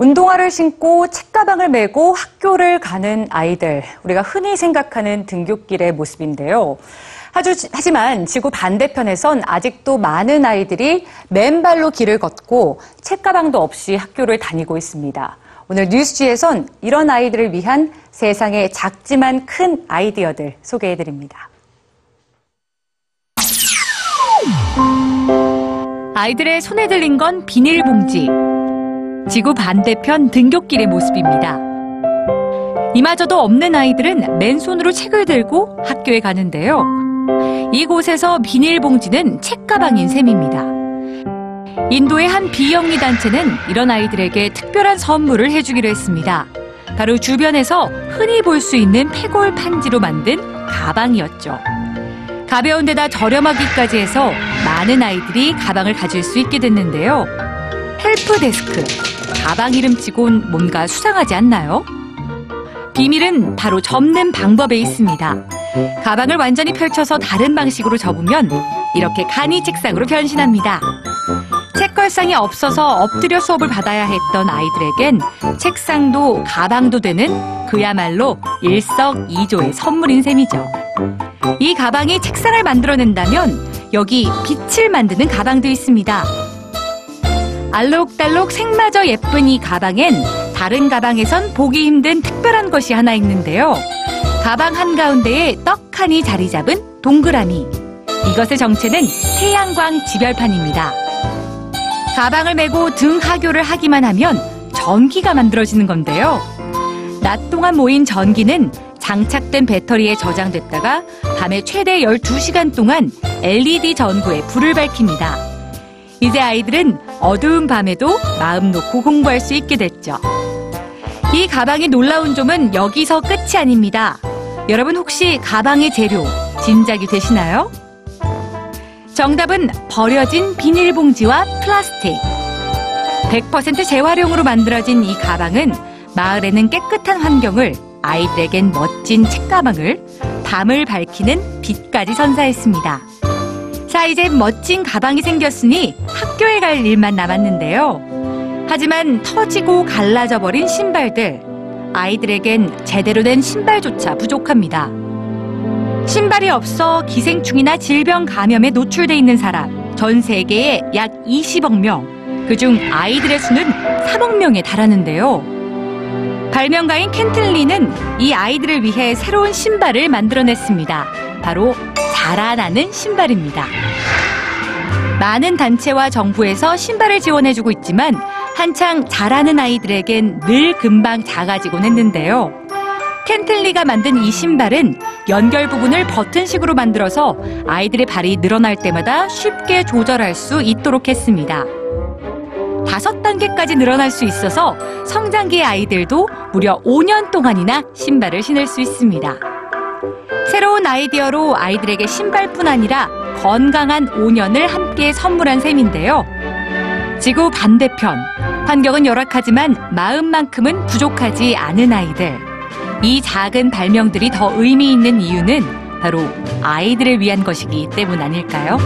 운동화를 신고 책가방을 메고 학교를 가는 아이들. 우리가 흔히 생각하는 등굣길의 모습인데요. 하지만 지구 반대편에선 아직도 많은 아이들이 맨발로 길을 걷고 책가방도 없이 학교를 다니고 있습니다. 오늘 뉴스지에선 이런 아이들을 위한 세상의 작지만 큰 아이디어들 소개해드립니다. 아이들의 손에 들린 건 비닐봉지. 지구 반대편 등굣길의 모습입니다. 이마저도 없는 아이들은 맨손으로 책을 들고 학교에 가는데요. 이곳에서 비닐봉지는 책가방인 셈입니다. 인도의 한 비영리 단체는 이런 아이들에게 특별한 선물을 해주기로 했습니다. 바로 주변에서 흔히 볼 수 있는 폐골 판지로 만든 가방이었죠. 가벼운 데다 저렴하기까지 해서 많은 아이들이 가방을 가질 수 있게 됐는데요. 헬프데스크. 가방 이름치곤 뭔가 수상하지 않나요? 비밀은 바로 접는 방법에 있습니다. 가방을 완전히 펼쳐서 다른 방식으로 접으면 이렇게 간이 책상으로 변신합니다. 책걸상이 없어서 엎드려 수업을 받아야 했던 아이들에겐 책상도 가방도 되는 그야말로 일석이조의 선물인 셈이죠. 이 가방이 책상을 만들어낸다면 여기 빛을 만드는 가방도 있습니다. 알록달록 색마저 예쁜 이 가방엔 다른 가방에선 보기 힘든 특별한 것이 하나 있는데요. 가방 한가운데에 떡하니 자리 잡은 동그라미. 이것의 정체는 태양광 지별판입니다. 가방을 메고 등 하교를 하기만 하면 전기가 만들어지는 건데요. 낮 동안 모인 전기는 장착된 배터리에 저장됐다가 밤에 최대 12시간 동안 LED 전구에 불을 밝힙니다. 이제 아이들은 어두운 밤에도 마음 놓고 공부할 수 있게 됐죠. 이 가방의 놀라운 점은 여기서 끝이 아닙니다. 여러분 혹시 가방의 재료 진작이 되시나요? 정답은 버려진 비닐봉지와 플라스틱. 100% 재활용으로 만들어진 이 가방은 마을에는 깨끗한 환경을 아이들에겐 멋진 책가방을 밤을 밝히는 빛까지 선사했습니다. 자, 이제 멋진 가방이 생겼으니 학교에 갈 일만 남았는데요. 하지만 터지고 갈라져 버린 신발들. 아이들에겐 제대로 된 신발조차 부족합니다. 신발이 없어 기생충이나 질병 감염에 노출돼 있는 사람 전 세계에 약 20억 명. 그중 아이들의 수는 3억 명에 달하는데요. 발명가인 켄틀리는 이 아이들을 위해 새로운 신발을 만들어냈습니다. 바로 자라나는 신발입니다. 많은 단체와 정부에서 신발을 지원해주고 있지만 한창 자라는 아이들에겐 늘 금방 작아지곤 했는데요. 켄틀리가 만든 이 신발은 연결 부분을 버튼식으로 만들어서 아이들의 발이 늘어날 때마다 쉽게 조절할 수 있도록 했습니다. 다섯 단계까지 늘어날 수 있어서 성장기의 아이들도 무려 5년 동안이나 신발을 신을 수 있습니다. 새로운 아이디어로 아이들에게 신발뿐 아니라 건강한 5년을 함께 선물한 셈인데요. 지구 반대편, 환경은 열악하지만 마음만큼은 부족하지 않은 아이들. 이 작은 발명들이 더 의미 있는 이유는 바로 아이들을 위한 것이기 때문 아닐까요?